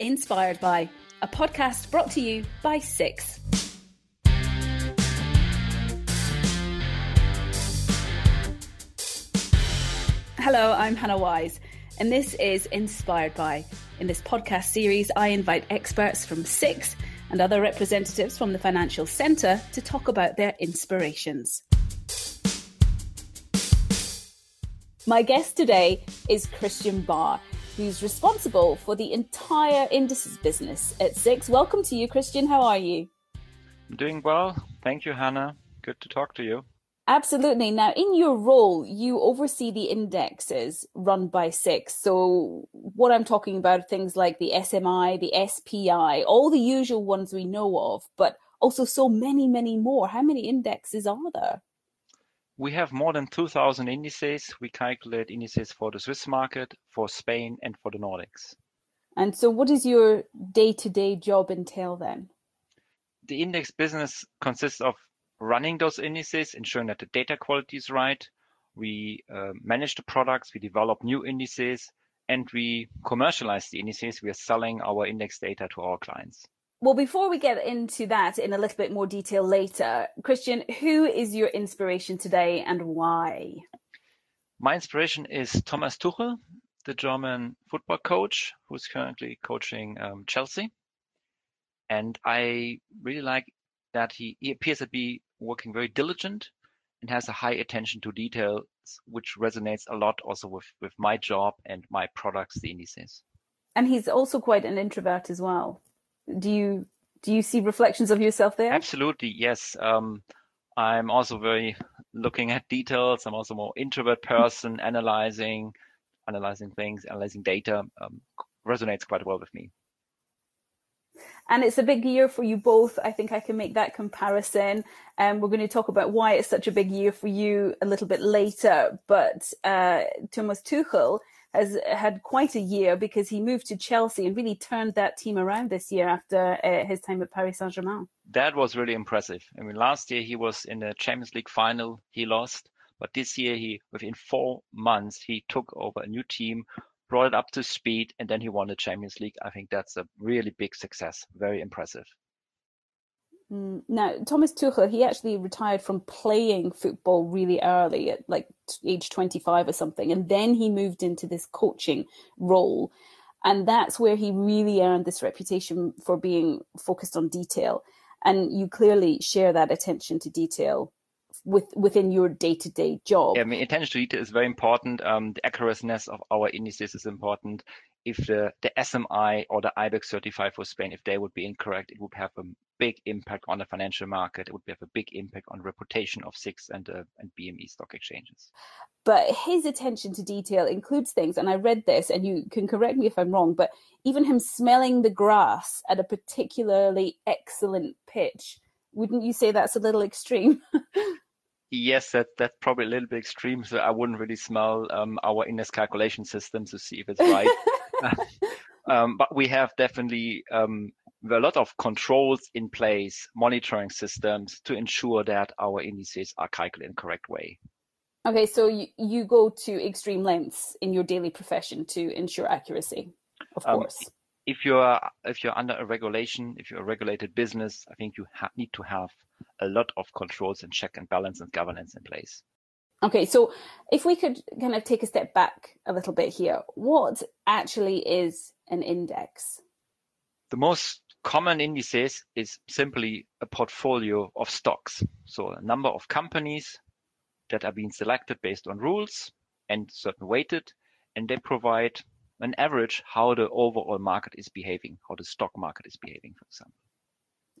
Inspired by, a podcast brought to you by Six. Hello, I'm Hannah Wise, and this is Inspired by. In this podcast series, I invite experts from Six and other representatives from the financial centre to talk about their inspirations. My guest today is Christian Bahr who's responsible for the entire indices business at Six. Welcome to you, Christian. How are you? I'm doing well. Thank you, Hannah. Good to talk to you. Absolutely. Now, in your role, you oversee the indexes run by Six. So, what I'm talking about are things like the SMI, the SPI, all the usual ones we know of, but also so many, many more. How many indexes are there? We have more than 2,000 indices. We calculate indices for the Swiss market, for Spain, and for the Nordics. And so, what does your day to day job entail then? The index business consists of running those indices, ensuring that the data quality is right. We uh, manage the products, we develop new indices, and we commercialize the indices. We are selling our index data to our clients. Well, before we get into that in a little bit more detail later, Christian, who is your inspiration today and why? My inspiration is Thomas Tuchel, the German football coach who's currently coaching um, Chelsea. And I really like that he, he appears to be working very diligent and has a high attention to details, which resonates a lot also with, with my job and my products, the indices. And he's also quite an introvert as well do you do you see reflections of yourself there? Absolutely, yes. Um, I'm also very looking at details. I'm also more introvert person, analyzing, analyzing things, analyzing data. Um, resonates quite well with me. And it's a big year for you both. I think I can make that comparison. And um, we're going to talk about why it's such a big year for you a little bit later. But uh, Thomas Tuchel has had quite a year because he moved to Chelsea and really turned that team around this year after uh, his time at Paris Saint Germain. That was really impressive. I mean, last year he was in the Champions League final, he lost, but this year he, within four months, he took over a new team, brought it up to speed, and then he won the Champions League. I think that's a really big success. Very impressive. Mm, now, Thomas Tuchel, he actually retired from playing football really early at like age 25 or something. And then he moved into this coaching role. And that's where he really earned this reputation for being focused on detail. And you clearly share that attention to detail with within your day-to-day job. Yeah, I mean, attention to detail is very important. Um, the accuracy of our indices is important if the, the SMI or the IBEX 35 for Spain, if they would be incorrect, it would have a big impact on the financial market. It would have a big impact on reputation of SIX and, uh, and BME stock exchanges. But his attention to detail includes things, and I read this, and you can correct me if I'm wrong, but even him smelling the grass at a particularly excellent pitch, wouldn't you say that's a little extreme? Yes, that that's probably a little bit extreme. So I wouldn't really smell um, our index calculation system to see if it's right. um, but we have definitely um, a lot of controls in place, monitoring systems to ensure that our indices are calculated in the correct way. Okay, so you, you go to extreme lengths in your daily profession to ensure accuracy, of um, course. If you're if you're under a regulation, if you're a regulated business, I think you ha- need to have a lot of controls and check and balance and governance in place. Okay, so if we could kind of take a step back a little bit here, what actually is an index? The most common indices is simply a portfolio of stocks. So a number of companies that are being selected based on rules and certain weighted, and they provide an average how the overall market is behaving, how the stock market is behaving, for example.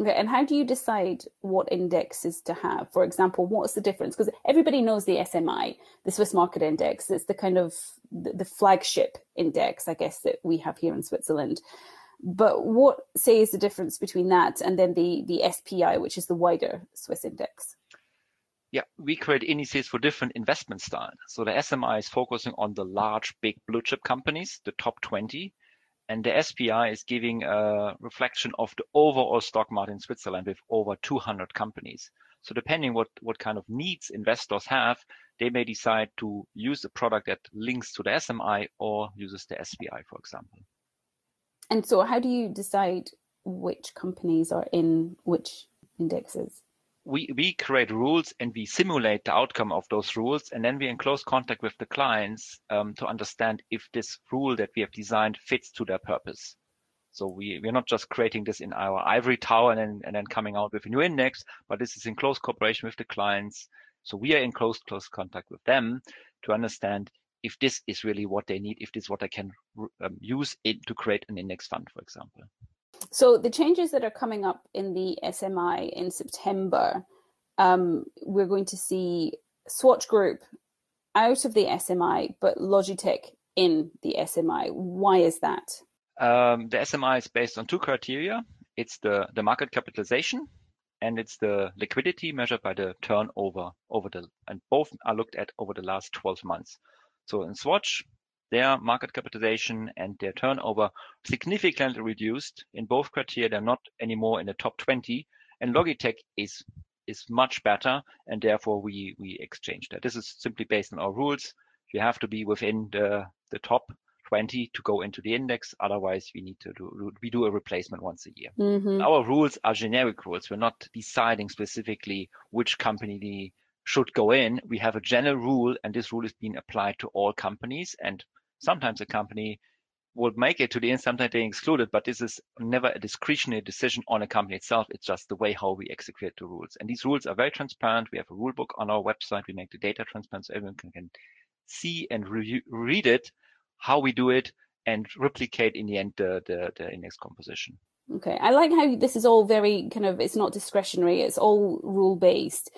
Okay, and how do you decide what indexes to have? For example, what's the difference? Because everybody knows the SMI, the Swiss Market Index. It's the kind of the flagship index, I guess, that we have here in Switzerland. But what say is the difference between that and then the the SPI, which is the wider Swiss index? Yeah, we create indices for different investment styles. So the SMI is focusing on the large, big blue chip companies, the top 20, and the SPI is giving a reflection of the overall stock market in Switzerland with over 200 companies. So depending what, what kind of needs investors have, they may decide to use a product that links to the SMI or uses the SPI, for example. And so, how do you decide which companies are in which indexes? We, we create rules and we simulate the outcome of those rules. And then we're in close contact with the clients um, to understand if this rule that we have designed fits to their purpose. So we, we're not just creating this in our ivory tower and then, and then coming out with a new index, but this is in close cooperation with the clients. So we are in close, close contact with them to understand if this is really what they need, if this is what I can um, use it to create an index fund, for example. So the changes that are coming up in the SMI in September, um, we're going to see Swatch Group out of the SMI, but Logitech in the SMI. Why is that? Um, the SMI is based on two criteria. It's the, the market capitalization and it's the liquidity measured by the turnover over the, and both are looked at over the last 12 months. So in Swatch, their market capitalization and their turnover significantly reduced. In both criteria, they're not anymore in the top 20. And Logitech is is much better, and therefore we we exchange that. This is simply based on our rules. You have to be within the the top 20 to go into the index. Otherwise, we need to do we do a replacement once a year. Mm-hmm. Our rules are generic rules. We're not deciding specifically which company should go in. We have a general rule, and this rule is being applied to all companies. And sometimes a company will make it to the end, sometimes they exclude it, but this is never a discretionary decision on a company itself. It's just the way how we execute the rules. And these rules are very transparent. We have a rule book on our website. We make the data transparent so everyone can, can see and re- read it, how we do it, and replicate in the end the, the, the index composition. Okay. I like how this is all very kind of, it's not discretionary, it's all rule based.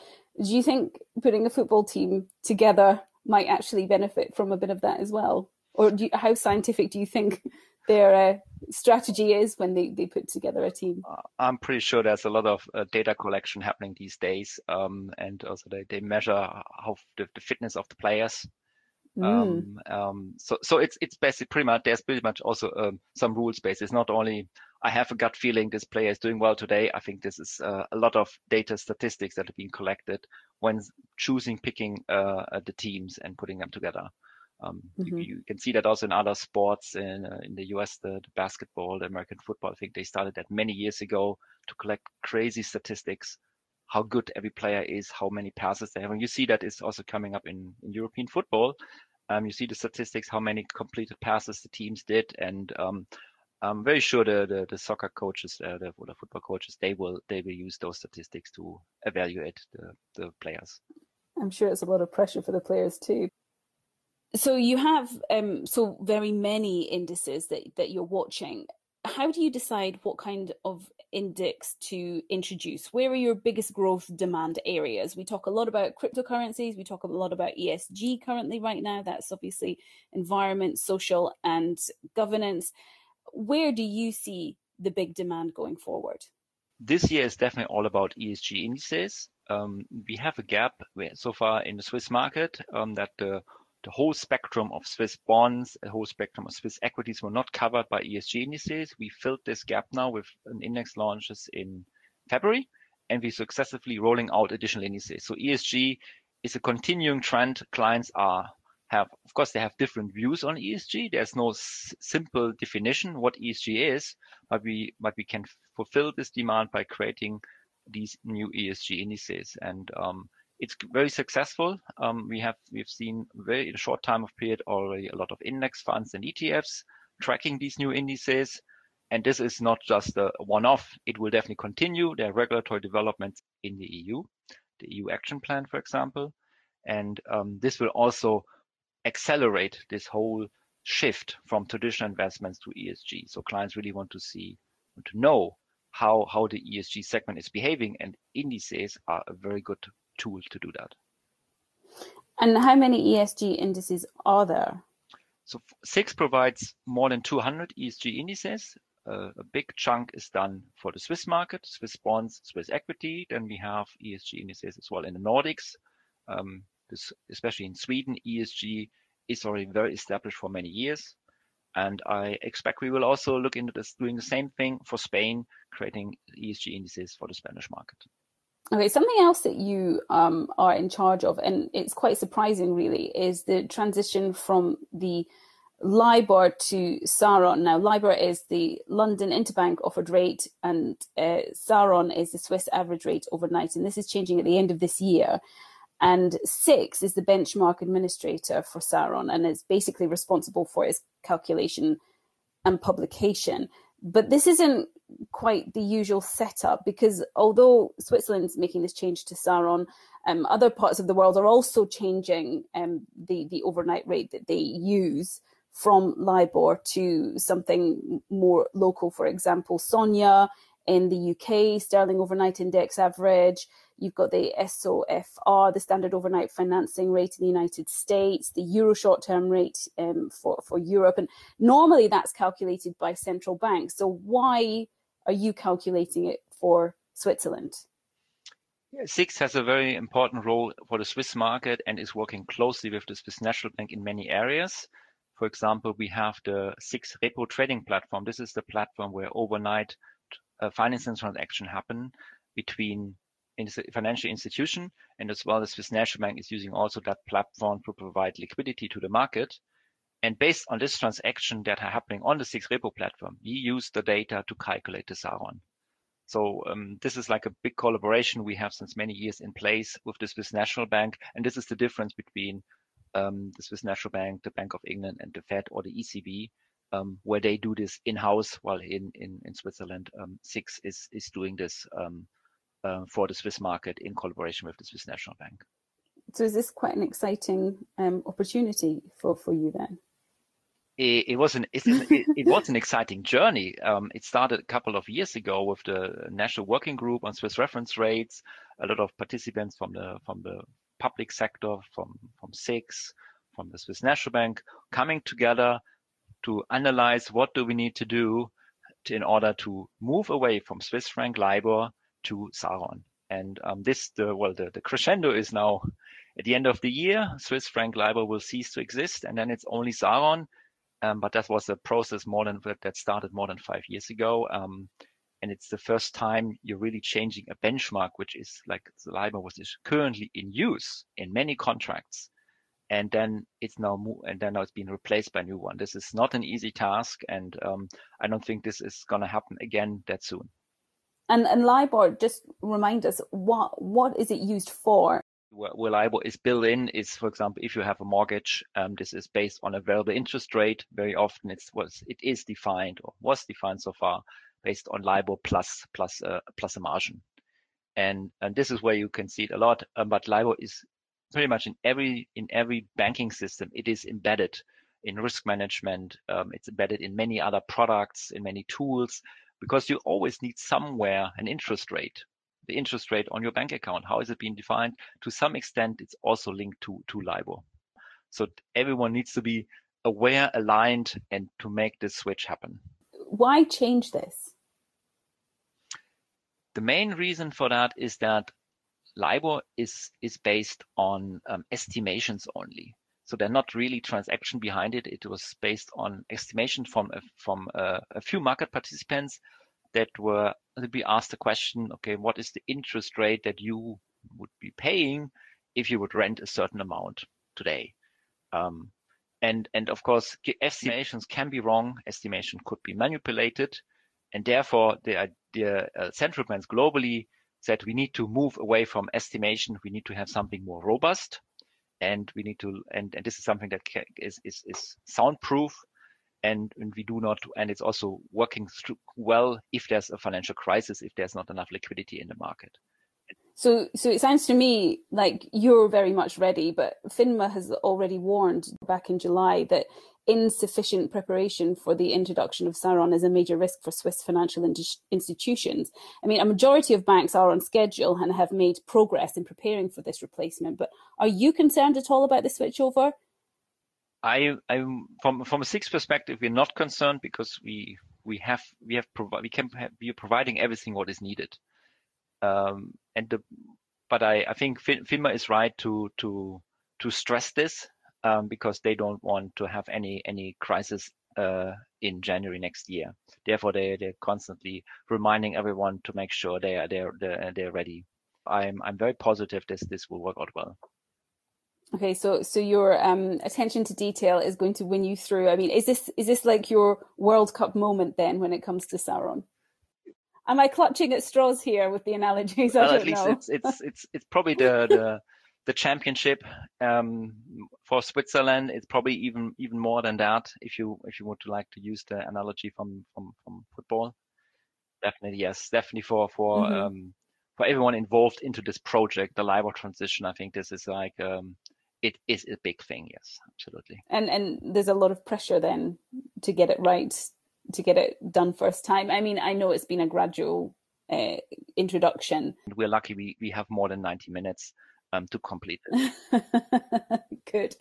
Do you think putting a football team together might actually benefit from a bit of that as well? Or you, how scientific do you think their uh, strategy is when they, they put together a team? Uh, I'm pretty sure there's a lot of uh, data collection happening these days. Um, and also they, they measure how the, the fitness of the players. Mm. Um, um, so, so it's, it's basically pretty much, there's pretty much also um, some rules based. It's not only I have a gut feeling this player is doing well today. I think this is uh, a lot of data statistics that are being collected when choosing, picking uh, the teams and putting them together. Um, mm-hmm. you, you, can see that also in other sports in uh, in the US, the, the, basketball, the American football. I think they started that many years ago to collect crazy statistics, how good every player is, how many passes they have. And you see that is also coming up in, in European football. Um, you see the statistics, how many completed passes the teams did, and um, I'm very sure the the, the soccer coaches, uh, the, the football coaches, they will they will use those statistics to evaluate the the players. I'm sure it's a lot of pressure for the players too. So you have um, so very many indices that that you're watching. How do you decide what kind of index to introduce? Where are your biggest growth demand areas? We talk a lot about cryptocurrencies. We talk a lot about ESG currently right now. That's obviously environment, social, and governance. Where do you see the big demand going forward? This year is definitely all about ESG indices. Um, we have a gap so far in the Swiss market um, that the the whole spectrum of Swiss bonds, the whole spectrum of Swiss equities were not covered by ESG indices. We filled this gap now with an index launches in February, and we're successively rolling out additional indices. So ESG is a continuing trend. Clients are have, of course, they have different views on ESG. There's no simple definition what ESG is, but we but we can fulfill this demand by creating these new ESG indices. And um, it's very successful. Um, we have we've seen very in a short time of period already a lot of index funds and ETFs tracking these new indices. And this is not just a one-off. It will definitely continue. There are regulatory developments in the EU, the EU Action Plan, for example, and um, this will also accelerate this whole shift from traditional investments to ESG. So clients really want to see, want to know how the ESG segment is behaving, and indices are a very good tool to do that. And how many ESG indices are there? So SIX provides more than 200 ESG indices. Uh, a big chunk is done for the Swiss market, Swiss bonds, Swiss equity. Then we have ESG indices as well in the Nordics. Um, this, especially in Sweden, ESG is already very established for many years. And I expect we will also look into this, doing the same thing for Spain, creating ESG indices for the Spanish market. Okay, something else that you um, are in charge of, and it's quite surprising, really, is the transition from the LIBOR to SARON. Now, LIBOR is the London interbank offered rate, and uh, SARON is the Swiss average rate overnight. And this is changing at the end of this year. And SIX is the benchmark administrator for SARON and is basically responsible for its calculation and publication. But this isn't quite the usual setup because although Switzerland's making this change to SARON, um, other parts of the world are also changing um, the, the overnight rate that they use from LIBOR to something more local. For example, SONIA in the UK, Sterling Overnight Index Average. You've got the SOFR, the Standard Overnight Financing Rate in the United States, the Euro short term rate um, for, for Europe. And normally that's calculated by central banks. So why are you calculating it for Switzerland? SIX has a very important role for the Swiss market and is working closely with the Swiss National Bank in many areas. For example, we have the SIX repo trading platform. This is the platform where overnight uh, financing transactions happen between in financial institution and as well as Swiss National Bank is using also that platform to provide liquidity to the market. And based on this transaction that are happening on the SIX repo platform, we use the data to calculate the SARON. So um, this is like a big collaboration we have since many years in place with the Swiss National Bank. And this is the difference between um, the Swiss National Bank, the Bank of England, and the Fed or the ECB, um, where they do this in-house, while in in, in Switzerland, um, SIX is is doing this um, for the Swiss market in collaboration with the Swiss National Bank. So is this quite an exciting um, opportunity for for you then? It, it was an, it, it, was an exciting journey. Um, it started a couple of years ago with the National Working Group on Swiss reference rates. A lot of participants from the from the public sector, from, from SIX, from the Swiss National Bank, coming together to analyze what do we need to do to, in order to move away from Swiss franc LIBOR to SARON. And um, this, the, well, the, the crescendo is now at the end of the year, Swiss franc LIBOR will cease to exist, and then it's only SARON. Um, but that was a process more than that started more than five years ago. Um, and it's the first time you're really changing a benchmark, which is like the LIBOR which is currently in use in many contracts. And then it's now and then now it's been replaced by a new one. This is not an easy task, and um, I don't think this is going to happen again that soon. And and LIBOR, just remind us what what is it used for? Where LIBOR is built in is, for example, if you have a mortgage, um, this is based on a variable interest rate. Very often, it's was it is defined or was defined so far based on LIBOR plus plus uh, plus a margin. And and this is where you can see it a lot. Um, but LIBOR is pretty much in every in every banking system. It is embedded in risk management. Um, it's embedded in many other products, in many tools, because you always need somewhere an interest rate. The interest rate on your bank account. How is it being defined? To some extent, it's also linked to to LIBOR. So everyone needs to be aware, aligned, and to make this switch happen. Why change this? The main reason for that is that LIBOR is is based on um, estimations only. So they're not really transaction behind it. It was based on estimation from a, from a, few market participants that were to be asked the question, okay, what is the interest rate that you would be paying if you would rent a certain amount today? Um, and and of course, estimations can be wrong. Estimation could be manipulated, and therefore the the uh, central banks globally said we need to move away from estimation. We need to have something more robust, and we need to and, and this is something that is is is soundproof, and, and we do not and it's also working well if there's a financial crisis if there's not enough liquidity in the market. So, so it sounds to me like you're very much ready, but FINMA has already warned back in July that insufficient preparation for the introduction of SARON is a major risk for Swiss financial institutions. I mean, a majority of banks are on schedule and have made progress in preparing for this replacement. But are you concerned at all about the switchover? I, I'm from from a SIX perspective, we're not concerned because we we have we have provi- we can have, we are providing everything what is needed. Um, and the but I, I think FINMA is right to to to stress this um, because they don't want to have any any crisis uh, in January next year. Therefore, they they're constantly reminding everyone to make sure they are they're they're, they're ready. I'm I'm very positive this this will work out well. Okay, so so your um, attention to detail is going to win you through. I mean, is this is this like your World Cup moment then when it comes to SARON? Am I clutching at straws here with the analogies? Well, at least know. it's it's it's it's probably the the the championship um, for Switzerland. It's probably even even more than that. If you if you want to like to use the analogy from from from football, definitely yes, definitely for for mm-hmm. um, for everyone involved into this project, the LIBOR transition. I think this is like um, it is a big thing. Yes, absolutely. And and there's a lot of pressure then to get it right, to get it done first time. I mean, I know it's been a gradual uh, introduction. We're lucky we we have more than 90 minutes um, to complete it. Good.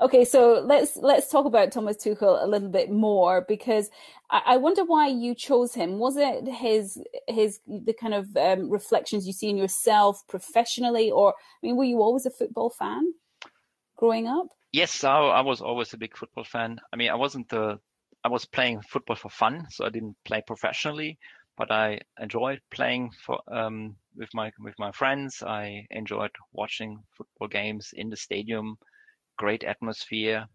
Okay, so let's let's talk about Thomas Tuchel a little bit more because I, I wonder why you chose him. Was it his his the kind of um, reflections you see in yourself professionally, or I mean, were you always a football fan growing up? Yes, I, I was always a big football fan. I mean, I wasn't the I was playing football for fun, so I didn't play professionally but I enjoyed playing for um, with my with my friends. I enjoyed watching football games in the stadium, great atmosphere,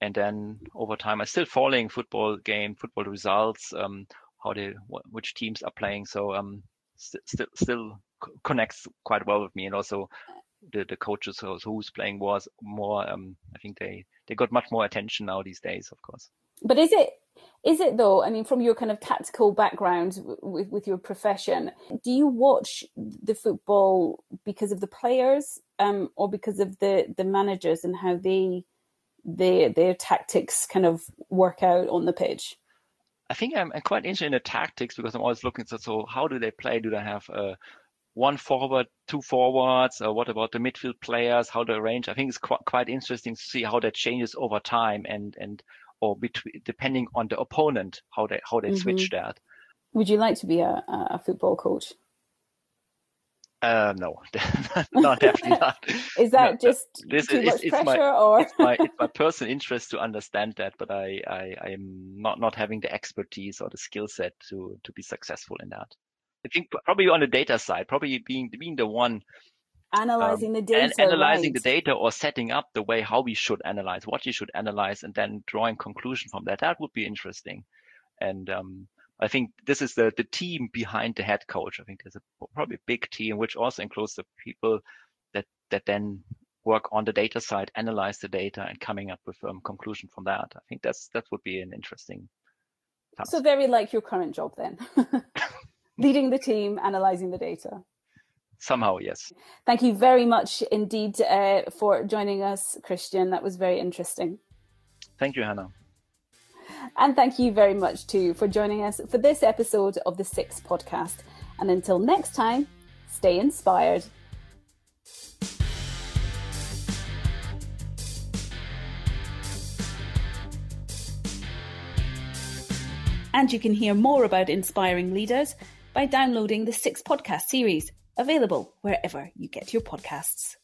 and then over time, I still following football game, football results, um, how they which teams are playing. So um, st- still still connects quite well with me, and also the the coaches who's playing was more. Um, I think they they got much more attention now these days, of course. But is it is it though? I mean, from your kind of tactical background with, with your profession, do you watch the football because of the players, um, or because of the the managers and how they their their tactics kind of work out on the pitch? I think I'm, I'm quite interested in the tactics because I'm always looking at so how do they play? Do they have uh, one forward, two forwards? Or what about the midfield players? How they arrange? I think it's quite quite interesting to see how that changes over time and and or between depending on the opponent how they how they mm-hmm. switch that. Would you like to be a, a football coach? Uh, no, no, definitely not. Is that no, just this too is, much it's, pressure, my, or it's my it's my personal interest to understand that, but I I I am not not having the expertise or the skill set to to be successful in that. I think probably on the data side, probably being being the one analyzing um, the data, and analyzing right. the data or setting up the way how we should analyze, what you should analyze, and then drawing conclusion from that. That would be interesting. And um, I think this is the the team behind the head coach. I think there's a probably a big team which also includes the people that that then work on the data side, analyze the data, and coming up with um, conclusion from that. I think that's that would be an interesting. Task. So very like your current job then, leading the team, analyzing the data somehow yes. Thank you very much indeed uh, for joining us christian. That was very interesting. Thank you hannah. And thank you very much too for joining us for this episode of the six podcast. And until next time stay inspired. And you can hear more about inspiring leaders by downloading the six podcast series available wherever you get your podcasts.